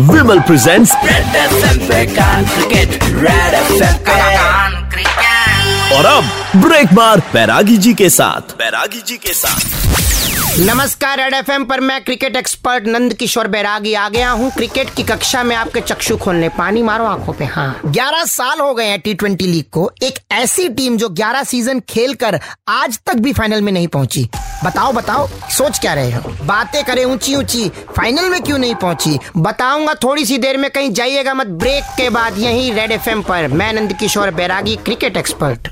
विमल presents और अब break मार बैरागी जी के साथ। बैरागी जी के साथ। नमस्कार रेड एफएम पर मैं क्रिकेट एक्सपर्ट नंद किशोर बैरागी आ गया हूँ। क्रिकेट की कक्षा में आपके चक्षु खोलने, पानी मारो आँखों पे हाँ। 11 साल हो गए हैं टी ट्वेंटी लीग को। एक ऐसी टीम जो 11 सीज़न खेलकर आज तक भी फाइनल में नहीं पहुँची। बताओ बताओ, सोच क्या रहे हो? बातें करें ऊँची ऊँची फाइनल में क्यों नहीं पहुँची? बताऊँगा थोड़ी सी देर में कहीं जाइएगा मत। ब्रेक के बाद यही रेड एफएम पर मैं नंद किशोर बैरागी क्रिकेट एक्सपर्ट